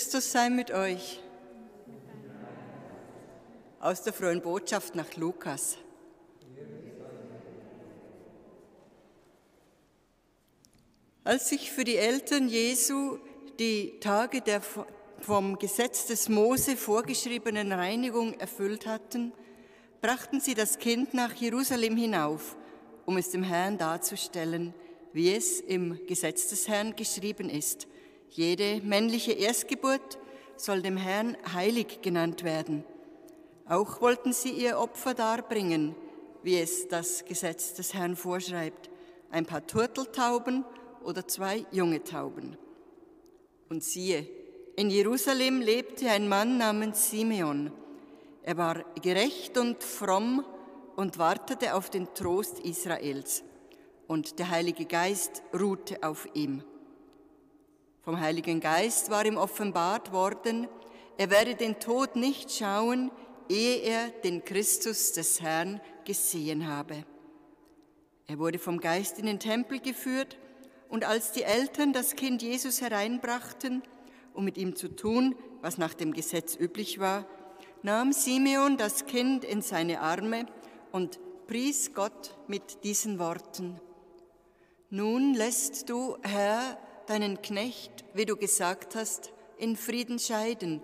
Christus sei mit euch. Aus der frohen Botschaft nach Lukas. Als sich für die Eltern Jesu die Tage der vom Gesetz des Mose vorgeschriebenen Reinigung erfüllt hatten, brachten sie das Kind nach Jerusalem hinauf, um es dem Herrn darzustellen, wie es im Gesetz des Herrn geschrieben ist. Jede männliche Erstgeburt soll dem Herrn heilig genannt werden. Auch wollten sie ihr Opfer darbringen, wie es das Gesetz des Herrn vorschreibt, ein paar Turteltauben oder zwei junge Tauben. Und siehe, in Jerusalem lebte ein Mann namens Simeon. Er war gerecht und fromm und wartete auf den Trost Israels. Und der Heilige Geist ruhte auf ihm. Vom Heiligen Geist war ihm offenbart worden, er werde den Tod nicht schauen, ehe er den Christus des Herrn gesehen habe. Er wurde vom Geist in den Tempel geführt, und als die Eltern das Kind Jesus hereinbrachten, um mit ihm zu tun, was nach dem Gesetz üblich war, nahm Simeon das Kind in seine Arme und pries Gott mit diesen Worten. Nun lässt du, Herr, deinen Knecht, wie du gesagt hast, in Frieden scheiden,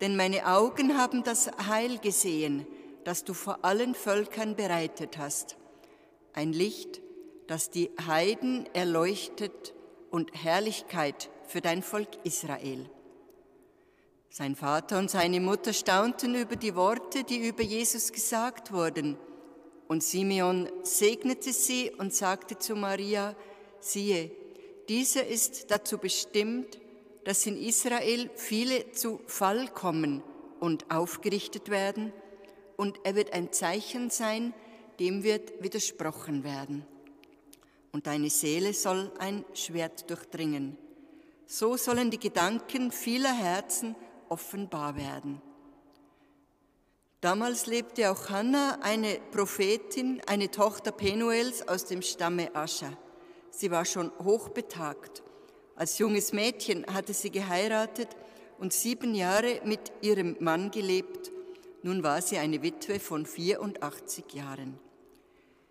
denn meine Augen haben das Heil gesehen, das du vor allen Völkern bereitet hast, ein Licht, das die Heiden erleuchtet und Herrlichkeit für dein Volk Israel. Sein Vater und seine Mutter staunten über die Worte, die über Jesus gesagt wurden. Und Simeon segnete sie und sagte zu Maria, siehe, dieser ist dazu bestimmt, dass in Israel viele zu Fall kommen und aufgerichtet werden, und er wird ein Zeichen sein, dem wird widersprochen werden und deine Seele soll ein Schwert durchdringen. So sollen die Gedanken vieler Herzen offenbar werden. Damals lebte auch Hannah, eine Prophetin, eine Tochter Penuels aus dem Stamme Ascher. Sie war schon hochbetagt. Als junges Mädchen hatte sie geheiratet und sieben Jahre mit ihrem Mann gelebt. Nun war sie eine Witwe von 84 Jahren.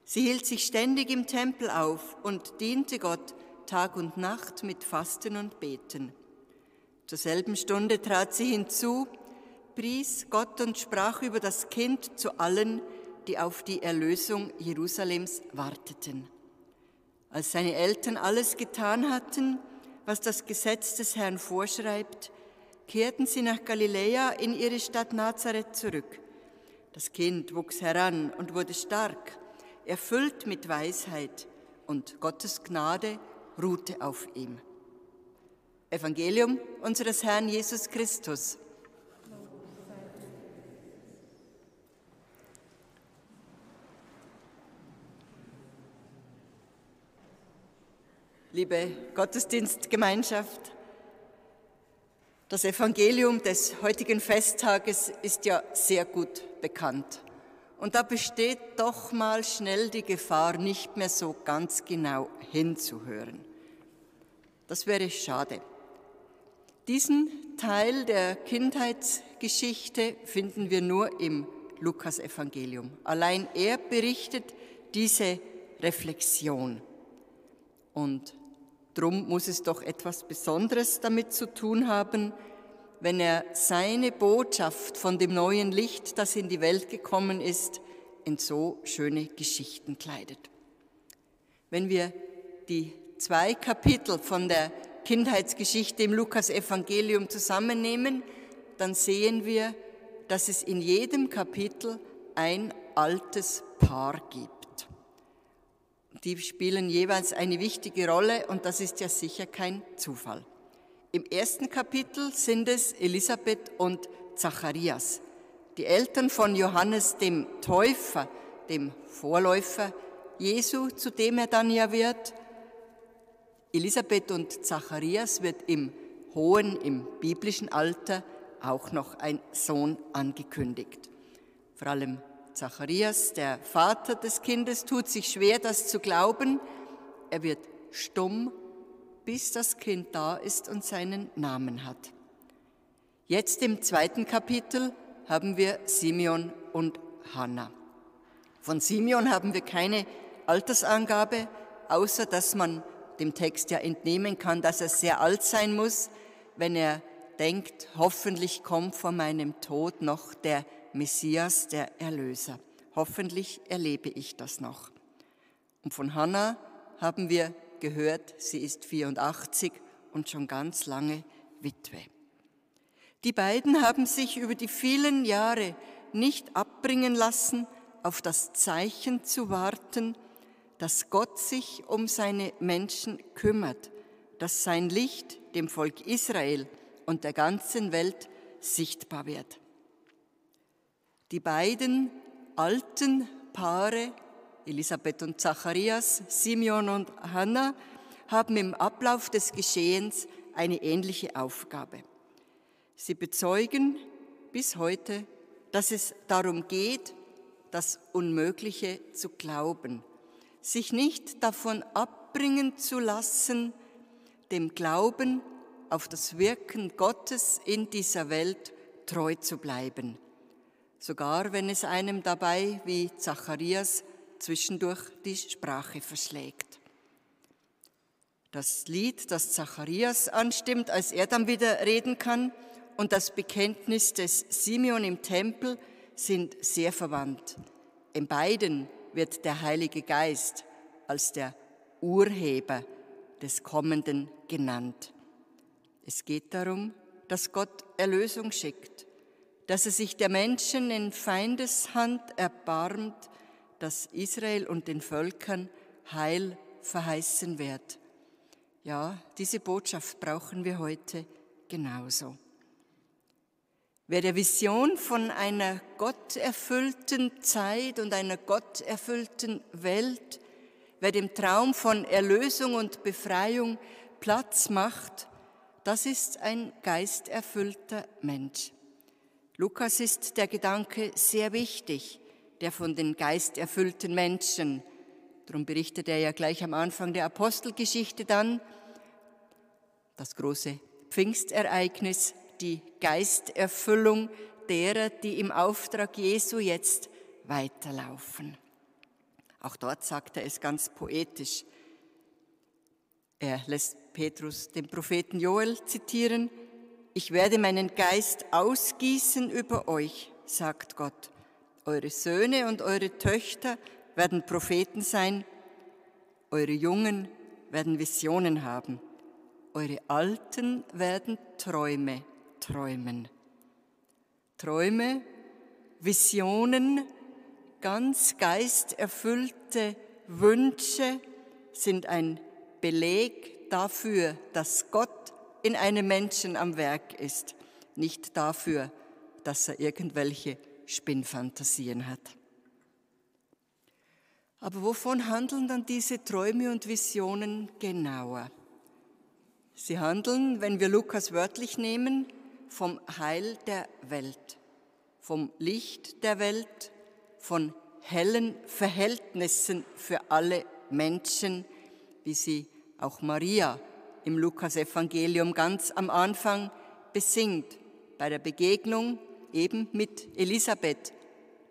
Sie hielt sich ständig im Tempel auf und diente Gott Tag und Nacht mit Fasten und Beten. Zur selben Stunde trat sie hinzu, pries Gott und sprach über das Kind zu allen, die auf die Erlösung Jerusalems warteten. Als seine Eltern alles getan hatten, was das Gesetz des Herrn vorschreibt, kehrten sie nach Galiläa in ihre Stadt Nazareth zurück. Das Kind wuchs heran und wurde stark erfüllt mit Weisheit und Gottes Gnade ruhte auf ihm. Evangelium unseres Herrn Jesus Christus. Liebe Gottesdienstgemeinschaft, das Evangelium des heutigen Festtages ist ja sehr gut bekannt. Und da besteht doch mal schnell die Gefahr, nicht mehr so ganz genau hinzuhören. Das wäre schade. Diesen Teil der Kindheitsgeschichte finden wir nur im Lukasevangelium. Allein er berichtet diese Reflexion. Und drum muss es doch etwas Besonderes damit zu tun haben, wenn er seine Botschaft von dem neuen Licht, das in die Welt gekommen ist, in so schöne Geschichten kleidet. Wenn wir die zwei Kapitel von der Kindheitsgeschichte im Lukas-Evangelium zusammennehmen, dann sehen wir, dass es in jedem Kapitel ein altes Paar gibt. Die spielen jeweils eine wichtige Rolle und das ist ja sicher kein Zufall. Im ersten Kapitel sind es Elisabeth und Zacharias, die Eltern von Johannes dem Täufer, dem Vorläufer Jesu, zu dem er dann ja wird. Elisabeth und Zacharias wird im hohen, im biblischen Alter auch noch ein Sohn angekündigt. Vor allem Zacharias, der Vater des Kindes, tut sich schwer, das zu glauben. Er wird stumm bis das Kind da ist und seinen Namen hat. Jetzt im zweiten Kapitel haben wir Simeon und Hannah. Von Simeon haben wir keine Altersangabe, außer dass man dem Text ja entnehmen kann, dass er sehr alt sein muss, wenn er denkt, hoffentlich kommt vor meinem Tod noch der Messias, der Erlöser. Hoffentlich erlebe ich das noch. Und von Hannah haben wir gehört, sie ist 84 und schon ganz lange Witwe. Die beiden haben sich über die vielen Jahre nicht abbringen lassen, auf das Zeichen zu warten, dass Gott sich um seine Menschen kümmert, dass sein Licht dem Volk Israel und der ganzen Welt sichtbar wird. Die beiden alten Paare, Elisabeth und Zacharias, Simeon und Hannah, haben im Ablauf des Geschehens eine ähnliche Aufgabe. Sie bezeugen bis heute, dass es darum geht, das Unmögliche zu glauben, sich nicht davon abbringen zu lassen, dem Glauben auf das Wirken Gottes in dieser Welt treu zu bleiben, sogar wenn es einem dabei wie Zacharias zwischendurch die Sprache verschlägt. Das Lied, das Zacharias anstimmt, als er dann wieder reden kann, und das Bekenntnis des Simeon im Tempel sind sehr verwandt. In beiden wird der Heilige Geist als der Urheber des Kommenden genannt. Es geht darum, dass Gott Erlösung schickt, dass er sich der Menschen in Feindeshand erbarmt, dass Israel und den Völkern Heil verheißen wird. Ja, diese Botschaft brauchen wir heute genauso. Wer der Vision von einer gotterfüllten Zeit und einer gotterfüllten Welt, wer dem Traum von Erlösung und Befreiung Platz macht, das ist ein geisterfüllter Mensch. Lukas ist der Gedanke sehr wichtig, der von den geisterfüllten Menschen. Darum berichtet er ja gleich am Anfang der Apostelgeschichte dann das große Pfingstereignis, die Geisterfüllung derer, die im Auftrag Jesu jetzt weiterlaufen. Auch dort sagt er es ganz poetisch. Er lässt Petrus den Propheten Joel zitieren, ich werde meinen Geist ausgießen über euch, sagt Gott. Eure Söhne und eure Töchter werden Propheten sein, eure Jungen werden Visionen haben, eure Alten werden Träume träumen. Träume, Visionen, ganz geisterfüllte Wünsche sind ein Beleg dafür, dass Gott in einem Menschen am Werk ist, nicht dafür, dass er irgendwelche Spinnfantasien hat. Aber wovon handeln dann diese Träume und Visionen genauer? Sie handeln, wenn wir Lukas wörtlich nehmen, vom Heil der Welt, vom Licht der Welt, von hellen Verhältnissen für alle Menschen, wie sie auch Maria im Lukasevangelium ganz am Anfang besingt, bei der Begegnung eben mit Elisabeth,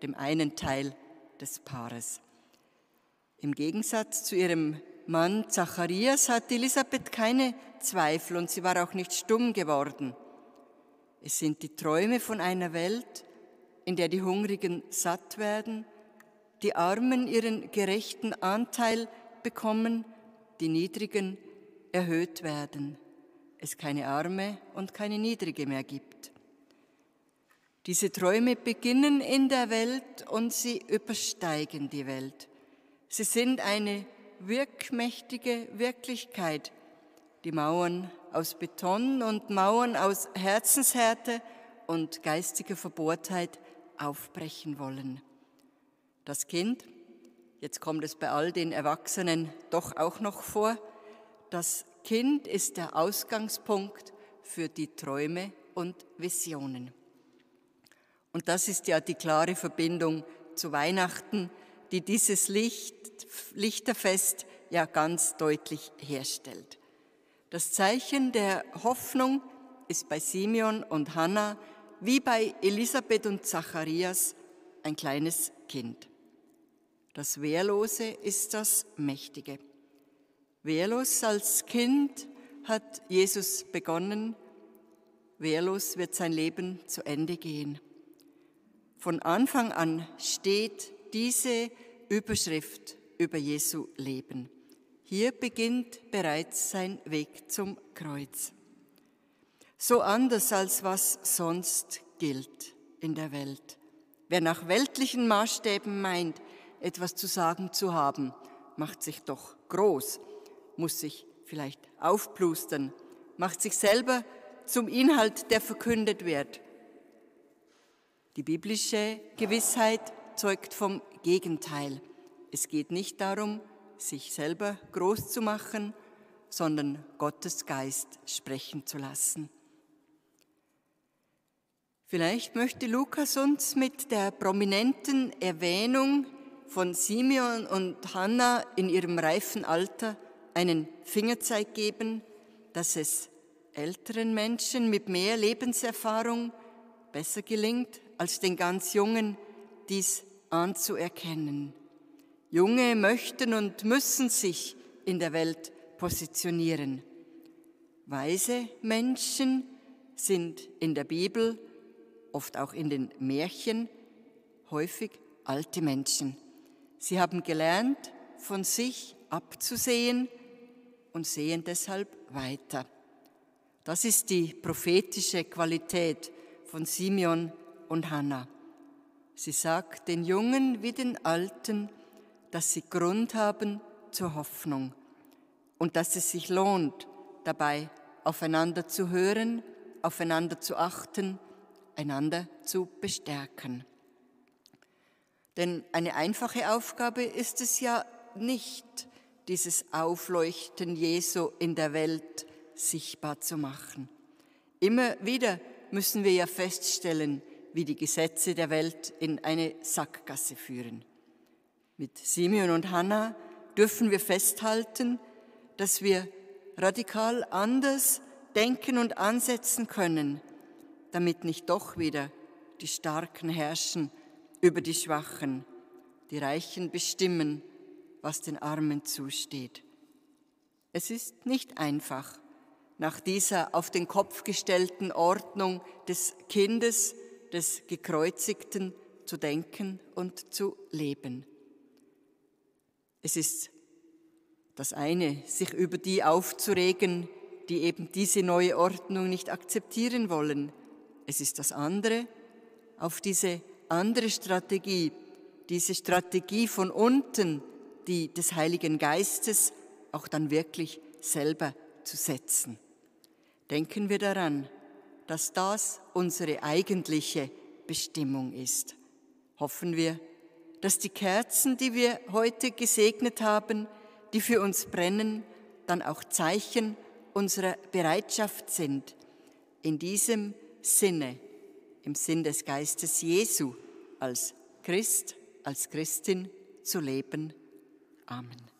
dem einen Teil des Paares. Im Gegensatz zu ihrem Mann Zacharias hat Elisabeth keine Zweifel und sie war auch nicht stumm geworden. Es sind die Träume von einer Welt, in der die Hungrigen satt werden, die Armen ihren gerechten Anteil bekommen, die Niedrigen erhöht werden, es keine Arme und keine Niedrige mehr gibt. Diese Träume beginnen in der Welt und sie übersteigen die Welt. Sie sind eine wirkmächtige Wirklichkeit, die Mauern aus Beton und Mauern aus Herzenshärte und geistiger Verbohrtheit aufbrechen wollen. Das Kind, jetzt kommt es bei all den Erwachsenen doch auch noch vor, das Kind ist der Ausgangspunkt für die Träume und Visionen. Und das ist ja die klare Verbindung zu Weihnachten, die dieses Licht, Lichterfest ja ganz deutlich herstellt. Das Zeichen der Hoffnung ist bei Simeon und Hannah wie bei Elisabeth und Zacharias ein kleines Kind. Das Wehrlose ist das Mächtige. Wehrlos als Kind hat Jesus begonnen, wehrlos wird sein Leben zu Ende gehen. Von Anfang an steht diese Überschrift über Jesu Leben. Hier beginnt bereits sein Weg zum Kreuz. So anders als was sonst gilt in der Welt. Wer nach weltlichen Maßstäben meint, etwas zu sagen zu haben, macht sich doch groß, muss sich vielleicht aufplustern, macht sich selber zum Inhalt, der verkündet wird. Die biblische Gewissheit zeugt vom Gegenteil. Es geht nicht darum, sich selber groß zu machen, sondern Gottes Geist sprechen zu lassen. Vielleicht möchte Lukas uns mit der prominenten Erwähnung von Simeon und Hannah in ihrem reifen Alter einen Fingerzeig geben, dass es älteren Menschen mit mehr Lebenserfahrung besser gelingt, als den ganz Jungen dies anzuerkennen. Junge möchten und müssen sich in der Welt positionieren. Weise Menschen sind in der Bibel oft auch in den Märchen, häufig alte Menschen. Sie haben gelernt, von sich abzusehen und sehen deshalb weiter. Das ist die prophetische Qualität von Simeon und Hannah. Sie sagt den Jungen wie den Alten, dass sie Grund haben zur Hoffnung und dass es sich lohnt, dabei aufeinander zu hören, aufeinander zu achten einander zu bestärken. Denn eine einfache Aufgabe ist es ja nicht, dieses Aufleuchten Jesu in der Welt sichtbar zu machen. Immer wieder müssen wir ja feststellen, wie die Gesetze der Welt in eine Sackgasse führen. Mit Simeon und Hannah dürfen wir festhalten, dass wir radikal anders denken und ansetzen können, damit nicht doch wieder die Starken herrschen über die Schwachen, die Reichen bestimmen, was den Armen zusteht. Es ist nicht einfach, nach dieser auf den Kopf gestellten Ordnung des Kindes, des Gekreuzigten zu denken und zu leben. Es ist das eine, sich über die aufzuregen, die eben diese neue Ordnung nicht akzeptieren wollen, es ist das andere, auf diese andere Strategie, diese Strategie von unten, die des Heiligen Geistes, auch dann wirklich selber zu setzen. Denken wir daran, dass das unsere eigentliche Bestimmung ist. Hoffen wir, dass die Kerzen, die wir heute gesegnet haben, die für uns brennen, dann auch Zeichen unserer Bereitschaft sind, in diesem Sinne, im Sinn des Geistes Jesu, als Christ, als Christin zu leben. Amen.